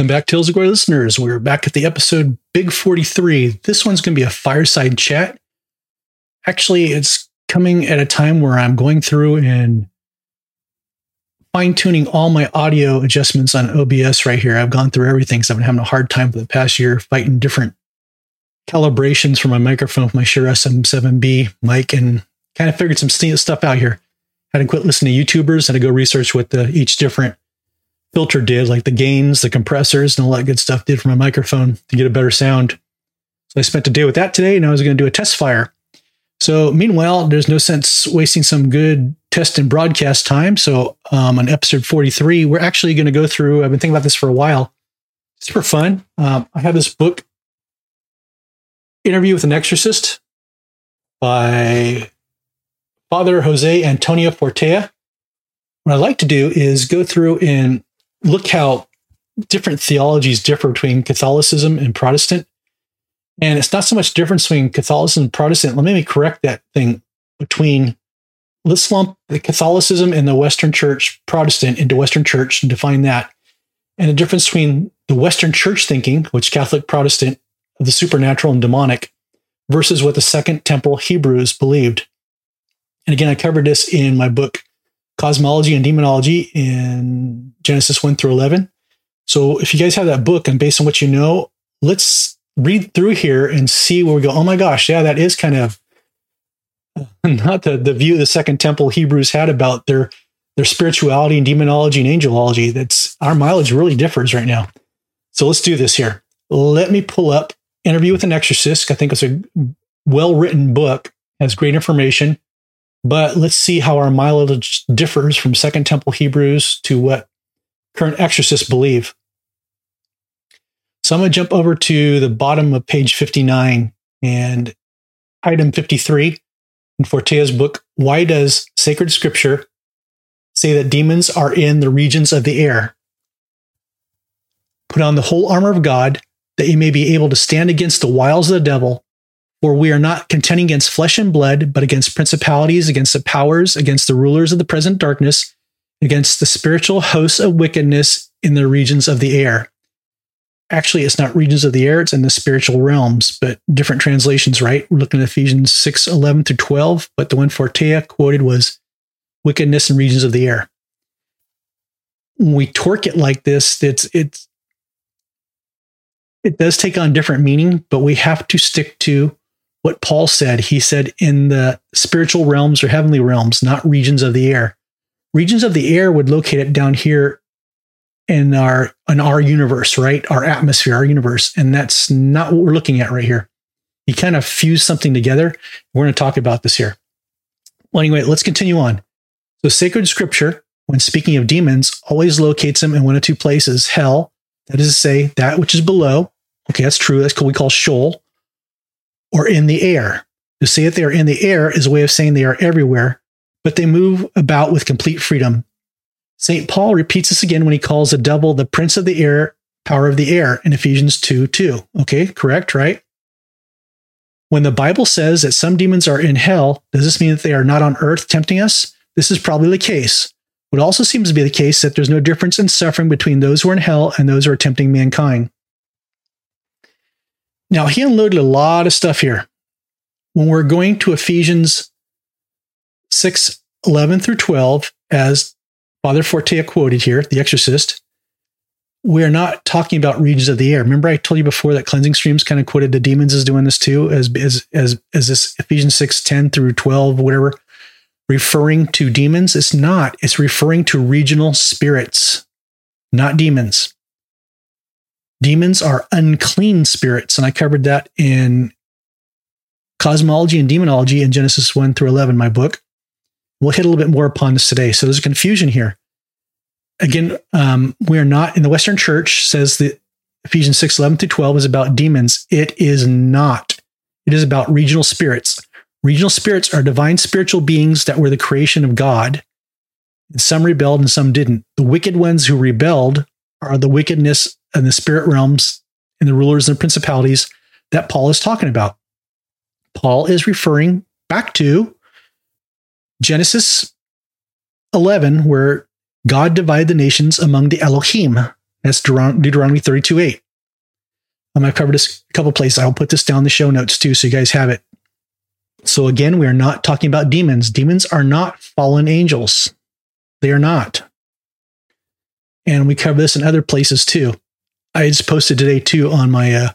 Welcome back, Tales of Glory listeners. We're back at the episode Big 43. This one's going to be a fireside chat. Actually, it's coming at a time where I'm going through and fine tuning all my audio adjustments on OBS right here. I've gone through everything because I've been having a hard time for the past year fighting different calibrations for my microphone with my Shure SM7B mic and kind of figured some stuff out here. I Had to quit listening to YouTubers, had to go research what the, each different filter did, like the gains, the compressors, and all that good stuff did for my microphone to get a better sound. So I spent a day with that today, and I was going to do a test fire. So meanwhile, there's no sense wasting some good test and broadcast time. So um, on episode 43, we're actually going to go through. I've been thinking about this for a while, just for fun. Um, I have this book, "Interview with an Exorcist," by Father Jose Antonio Fortea. What I like to do is go through and look how different theologies differ between Catholicism and Protestant. And it's not so much difference between Catholicism and Protestant. Let me correct that thing between let's lump the Catholicism and the Western Church Protestant into Western Church and define that. And the difference between the Western Church thinking, which Catholic Protestant, of the supernatural and demonic, versus what the Second Temple Hebrews believed. And again, I covered this in my book, cosmology and demonology in Genesis 1 through 11. So if you guys have that book and based on what you know, let's read through here and see where we go. Oh my gosh, yeah, that is kind of not the, the view the second temple Hebrews had about their their spirituality and demonology and angelology. That's our mileage really differs right now. So let's do this here. Let me pull up Interview with an Exorcist. I think it's a well written book, has great information. But let's see how our mileage differs from Second Temple Hebrews to what current exorcists believe. So I'm going to jump over to the bottom of page 59 and item 53 in Fortea's book. Why does sacred scripture say that demons are in the regions of the air? Put on the whole armor of God that you may be able to stand against the wiles of the devil. For we are not contending against flesh and blood, but against principalities, against the powers, against the rulers of the present darkness, against the spiritual hosts of wickedness in the regions of the air. Actually, it's not regions of the air, it's in the spiritual realms, but different translations, right? We're looking at Ephesians 6 11 through 12, but the one Fortea quoted was wickedness in regions of the air. When we torque it like this, it's it's it does take on different meaning, but we have to stick to what Paul said. He said, in the spiritual realms or heavenly realms, not regions of the air. Regions of the air would locate it down here in our in our universe, right? Our atmosphere, our universe. And that's not what we're looking at right here. He kind of fused something together. We're going to talk about this here. Well, anyway, let's continue on. So sacred scripture, when speaking of demons, always locates them in one of two places, hell, that is to say, that which is below. Okay, that's true. That's what we call Sheol or in the air. To say that they are in the air is a way of saying they are everywhere, but they move about with complete freedom. St. Paul repeats this again when he calls the devil the prince of the air, power of the air in Ephesians 2 2. Okay, correct, right? When the Bible says that some demons are in hell, does this mean that they are not on earth tempting us? This is probably the case. It also seems to be the case that there's no difference in suffering between those who are in hell and those who are tempting mankind. Now, he unloaded a lot of stuff here. When we're going to Ephesians 6 11 through 12, as Father Fortea quoted here, the exorcist, we're not talking about regions of the air. Remember, I told you before that cleansing streams kind of quoted the demons as doing this too, as as as, as this Ephesians 6 10 through 12, whatever, referring to demons. It's not, it's referring to regional spirits, not demons. Demons are unclean spirits. And I covered that in Cosmology and Demonology in Genesis 1 through 11, my book. We'll hit a little bit more upon this today. So there's a confusion here. Again, um, we are not in the Western Church, says that Ephesians 6 11 through 12 is about demons. It is not. It is about regional spirits. Regional spirits are divine spiritual beings that were the creation of God. And some rebelled and some didn't. The wicked ones who rebelled are the wickedness and the spirit realms and the rulers and principalities that Paul is talking about. Paul is referring back to Genesis 11, where God divided the nations among the Elohim. That's Deuteronomy 32 8. Um, I've covered this a couple places. I'll put this down the show notes too, so you guys have it. So again, we are not talking about demons. Demons are not fallen angels. They are not. And we cover this in other places too. I just posted today too on my uh,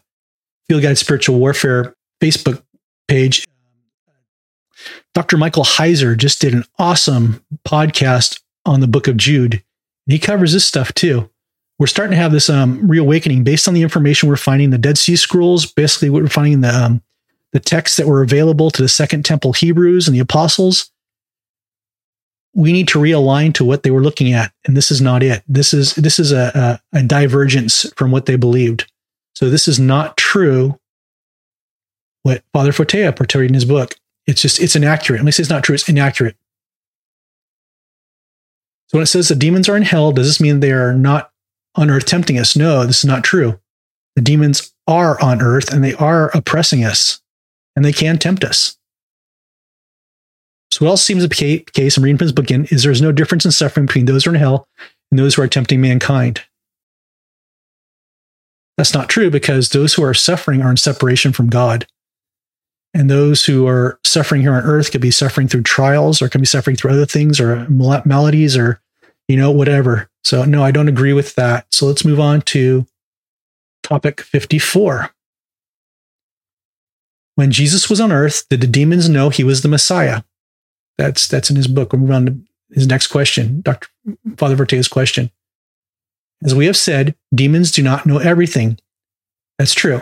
Field Guide Spiritual Warfare Facebook page. Dr. Michael Heiser just did an awesome podcast on the book of Jude. and He covers this stuff too. We're starting to have this um, reawakening based on the information we're finding the Dead Sea Scrolls, basically what we're finding the um, the texts that were available to the Second Temple Hebrews and the Apostles. We need to realign to what they were looking at, and this is not it. This is this is a, a, a divergence from what they believed. So this is not true. What Father Fortea portrayed in his book, it's just it's inaccurate. At least it's not true. It's inaccurate. So when it says the demons are in hell, does this mean they are not on earth tempting us? No, this is not true. The demons are on earth and they are oppressing us and they can tempt us. So what else seems to be the case, I'm reading from his book again, is there's no difference in suffering between those who are in hell and those who are tempting mankind. That's not true because those who are suffering are in separation from God. And those who are suffering here on earth could be suffering through trials or can be suffering through other things or maladies or, you know, whatever. So, no, I don't agree with that. So let's move on to topic 54. When Jesus was on earth, did the demons know he was the Messiah? That's that's in his book. We'll move on to his next question, Dr. Father Fortea's question. As we have said, demons do not know everything. That's true.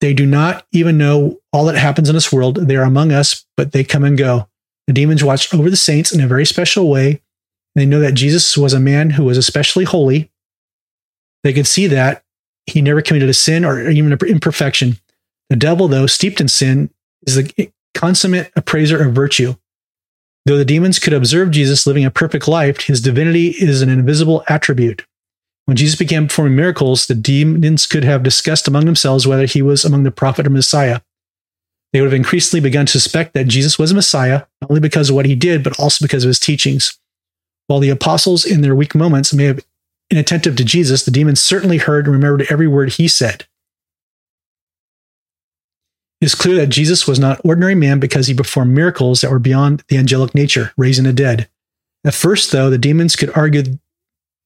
They do not even know all that happens in this world. They are among us, but they come and go. The demons watch over the saints in a very special way. They know that Jesus was a man who was especially holy. They can see that he never committed a sin or even an imperfection. The devil, though, steeped in sin, is the consummate appraiser of virtue. Though the demons could observe Jesus living a perfect life, his divinity is an invisible attribute. When Jesus began performing miracles, the demons could have discussed among themselves whether he was among the prophet or Messiah. They would have increasingly begun to suspect that Jesus was a Messiah, not only because of what he did, but also because of his teachings. While the apostles, in their weak moments, may have been inattentive to Jesus, the demons certainly heard and remembered every word he said. It is clear that Jesus was not ordinary man because he performed miracles that were beyond the angelic nature, raising the dead. At first, though, the demons could argue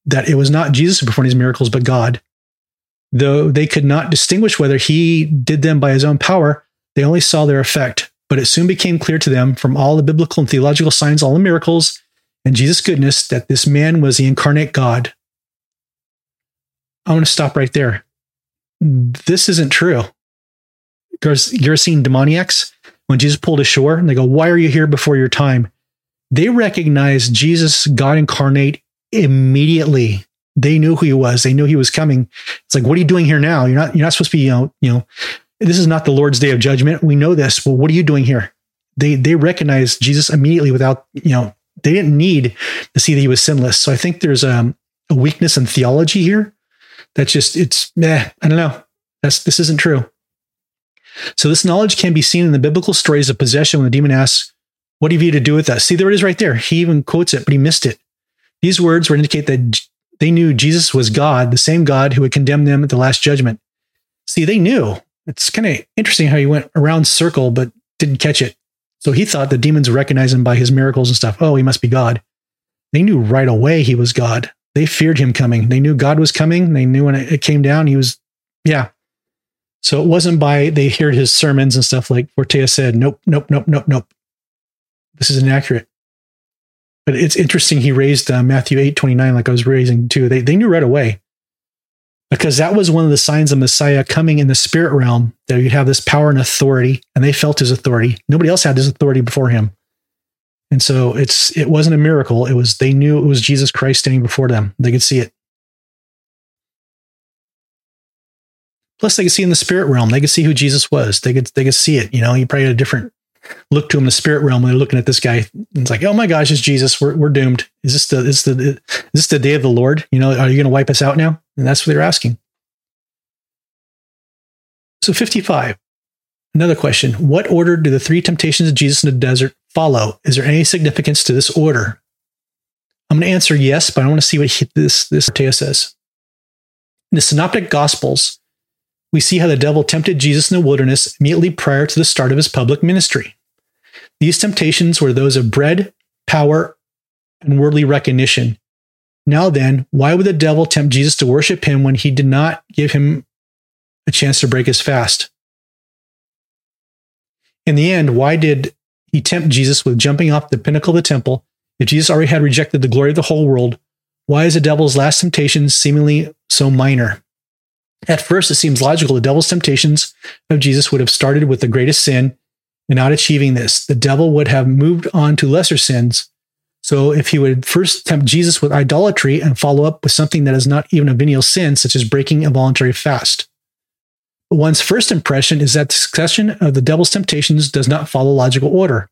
that it was not Jesus who performed these miracles, but God. Though they could not distinguish whether he did them by his own power, they only saw their effect. But it soon became clear to them from all the biblical and theological signs, all the miracles, and Jesus' goodness that this man was the incarnate God. I want to stop right there. This isn't true. You're seeing demoniacs when Jesus pulled ashore and they go, Why are you here before your time? They recognize Jesus, God incarnate, immediately they knew who he was. They knew he was coming. It's like, what are you doing here now? You're not, you're not supposed to be, you know, you know, this is not the Lord's day of judgment. We know this. Well, what are you doing here? They, they recognized Jesus immediately without, you know, they didn't need to see that he was sinless. So I think there's um, a weakness in theology here. That's just, it's, eh, I don't know. That's, this isn't true. So this knowledge can be seen in the biblical stories of possession when the demon asks, what have you to do with us? See, there it is right there. He even quotes it, but he missed it. These words would indicate that they knew Jesus was God, the same God who would condemn them at the last judgment. See, they knew. It's kind of interesting how he went around circle but didn't catch it. So he thought the demons recognized him by his miracles and stuff. Oh, he must be God. They knew right away he was God. They feared him coming. They knew God was coming. They knew when it came down, he was, yeah. So it wasn't by they heard his sermons and stuff like Fortea said, nope, nope, nope, nope, nope. This is inaccurate. But it's interesting he raised uh, Matthew 8 29, like I was raising too. They, they knew right away because that was one of the signs of Messiah coming in the spirit realm that he'd have this power and authority, and they felt his authority. Nobody else had this authority before him. And so it's it wasn't a miracle. It was they knew it was Jesus Christ standing before them. They could see it. Plus, they could see in the spirit realm. They could see who Jesus was. They could they could see it. You know, he probably had a different look to him in the spirit realm when they're looking at this guy. It's like, oh my gosh, it's Jesus. We're, we're doomed. Is this the is the is this the day of the Lord? You know, are you going to wipe us out now? And that's what they're asking. So 55. Another question. What order do the three temptations of Jesus in the desert follow? Is there any significance to this order? I'm going to answer yes, but I want to see what this this Fortea says. In the Synoptic Gospels, we see how the devil tempted Jesus in the wilderness immediately prior to the start of his public ministry. These temptations were those of bread, power, and worldly recognition. Now then, why would the devil tempt Jesus to worship him when he did not give him a chance to break his fast? In the end, why did he tempt Jesus with jumping off the pinnacle of the temple? If Jesus already had rejected the glory of the whole world, why is the devil's last temptation seemingly so minor? At first, it seems logical the devil's temptations of Jesus would have started with the greatest sin, and not achieving this, the devil would have moved on to lesser sins. So, if he would first tempt Jesus with idolatry and follow up with something that is not even a venial sin, such as breaking a voluntary fast. But one's first impression is that the succession of the devil's temptations does not follow logical order.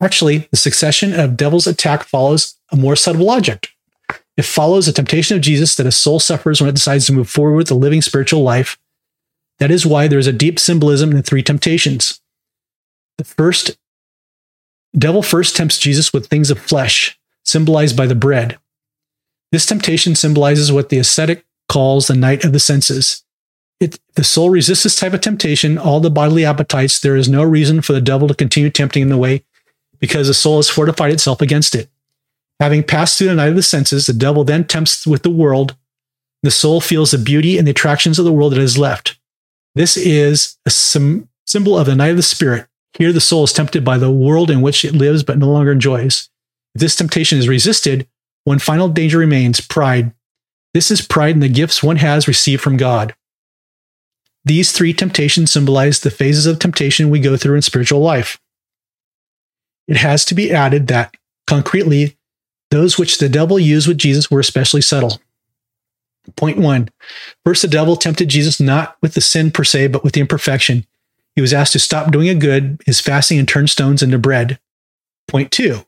Actually, the succession of devil's attack follows a more subtle logic. It follows the temptation of Jesus that a soul suffers when it decides to move forward with a living spiritual life. That is why there is a deep symbolism in the three temptations. The first, devil first tempts Jesus with things of flesh, symbolized by the bread. This temptation symbolizes what the ascetic calls the night of the senses. If the soul resists this type of temptation, all the bodily appetites, there is no reason for the devil to continue tempting in the way because the soul has fortified itself against it. Having passed through the night of the senses, the devil then tempts with the world. The soul feels the beauty and the attractions of the world that is left. This is a sim- symbol of the night of the spirit. Here, the soul is tempted by the world in which it lives but no longer enjoys. If this temptation is resisted, one final danger remains pride. This is pride in the gifts one has received from God. These three temptations symbolize the phases of temptation we go through in spiritual life. It has to be added that, concretely, those which the devil used with Jesus were especially subtle. Point one First, the devil tempted Jesus not with the sin per se, but with the imperfection. He was asked to stop doing a good, his fasting, and turn stones into bread. Point two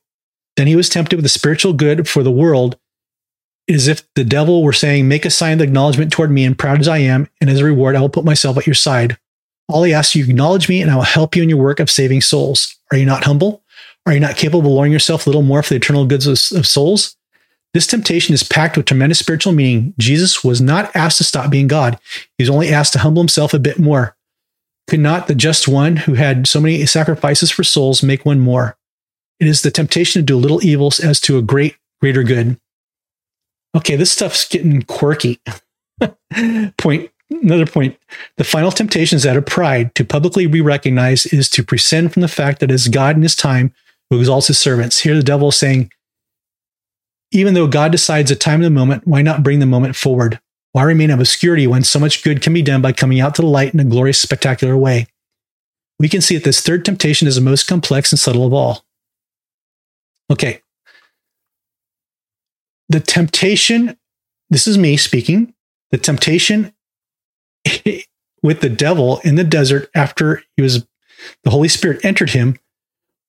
Then he was tempted with the spiritual good for the world, as if the devil were saying, Make a sign of acknowledgement toward me, and proud as I am, and as a reward, I will put myself at your side. All he asks you, acknowledge me, and I will help you in your work of saving souls. Are you not humble? Are you not capable of lowering yourself a little more for the eternal goods of, of souls? This temptation is packed with tremendous spiritual meaning. Jesus was not asked to stop being God. He was only asked to humble himself a bit more. Could not the just one who had so many sacrifices for souls make one more? It is the temptation to do little evils as to a great, greater good. Okay, this stuff's getting quirky. point another point. The final temptation is that of pride. To publicly be recognized is to prescind from the fact that as God in his time who exalts his servants. Here the devil is saying, even though God decides a time and the moment, why not bring the moment forward? Why remain in obscurity when so much good can be done by coming out to the light in a glorious, spectacular way? We can see that this third temptation is the most complex and subtle of all. Okay. The temptation, this is me speaking, the temptation with the devil in the desert after he was the Holy Spirit entered him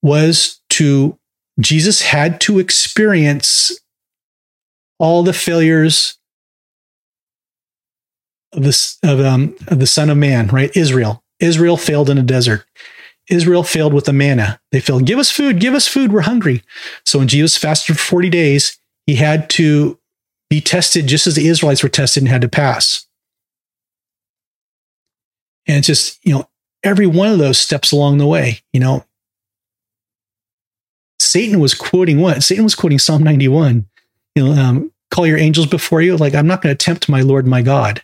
was to Jesus had to experience all the failures of this of, um, of the Son of Man, right? Israel. Israel failed in a desert. Israel failed with the manna. They failed. Give us food. Give us food. We're hungry. So when Jesus fasted for 40 days, he had to be tested just as the Israelites were tested and had to pass. And it's just, you know, every one of those steps along the way, you know, Satan was quoting what? Satan was quoting Psalm 91. You know, um, call your angels before you. Like, I'm not going to tempt my Lord, my God.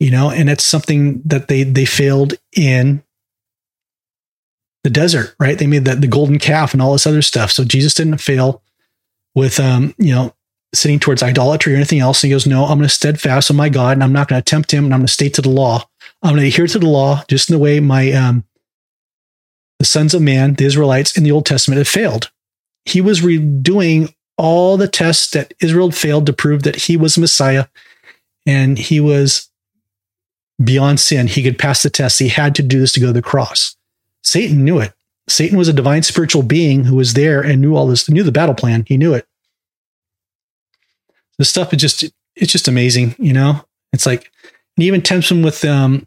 You know, and it's something that they they failed in the desert, right? They made the, the golden calf and all this other stuff. So Jesus didn't fail with um, you know, sitting towards idolatry or anything else. He goes, No, I'm going to steadfast on my God and I'm not going to tempt him and I'm going to stay to the law. I'm going to adhere to the law just in the way my um the sons of man, the Israelites in the Old Testament have failed he was redoing all the tests that Israel failed to prove that he was Messiah and he was beyond sin. He could pass the test. He had to do this to go to the cross. Satan knew it. Satan was a divine spiritual being who was there and knew all this, knew the battle plan. He knew it. The stuff is just, it's just amazing, you know? It's like, and even tempts him with, um,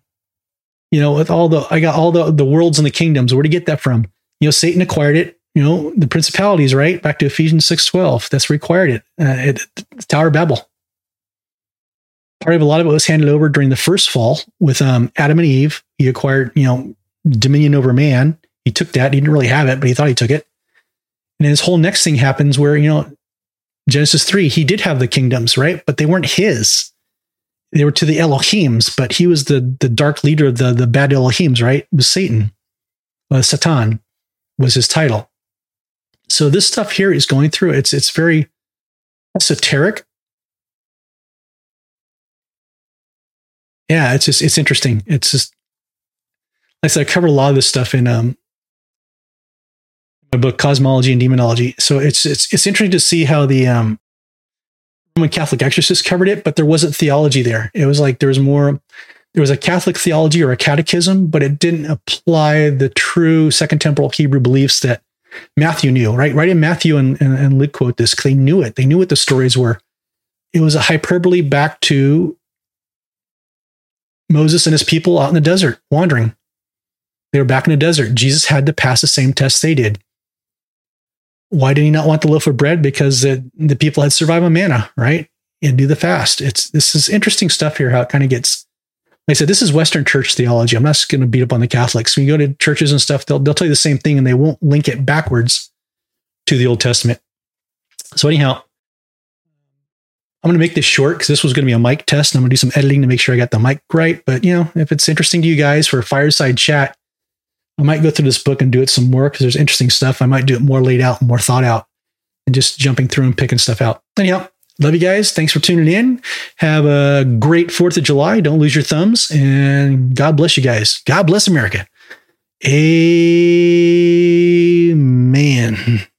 you know, with all the, I got all the, the worlds and the kingdoms. Where to get that from? You know, Satan acquired it you know the principalities right back to ephesians 6.12 that's required it, uh, it tower of babel part of a lot of it was handed over during the first fall with um, Adam and Eve. He acquired, you know, dominion over man. He took that. He didn't really have it, but he thought he took it. And his whole next thing happens where, you know, Genesis 3, he did have the kingdoms, right? But they weren't his. They were to the Elohims, but he was the the dark leader of the, the bad Elohims, right? It was Satan. Uh, Satan was his title. So this stuff here is going through. It's it's very esoteric. Yeah, it's just it's interesting. It's just like I said, I covered a lot of this stuff in um my book Cosmology and Demonology. So it's it's it's interesting to see how the um Roman Catholic exorcists covered it, but there wasn't theology there. It was like there was more there was a Catholic theology or a catechism, but it didn't apply the true Second Temporal Hebrew beliefs that Matthew knew, right? Right in Matthew and, and, and Luke quote this, they knew it. They knew what the stories were. It was a hyperbole back to Moses and his people out in the desert wandering. They were back in the desert. Jesus had to pass the same test they did. Why did he not want the loaf of bread? Because the, the people had survived on manna, right? And do the fast. It's this is interesting stuff here, how it kind of gets like I said, this is Western church theology. I'm not going to beat up on the Catholics. When you go to churches and stuff, they'll, they'll tell you the same thing and they won't link it backwards to the Old Testament. So, anyhow, I'm going to make this short because this was going to be a mic test. And I'm going to do some editing to make sure I got the mic right. But, you know, if it's interesting to you guys for a fireside chat, I might go through this book and do it some more because there's interesting stuff. I might do it more laid out, more thought out, and just jumping through and picking stuff out. Anyhow, Love you guys. Thanks for tuning in. Have a great 4th of July. Don't lose your thumbs. And God bless you guys. God bless America. Amen.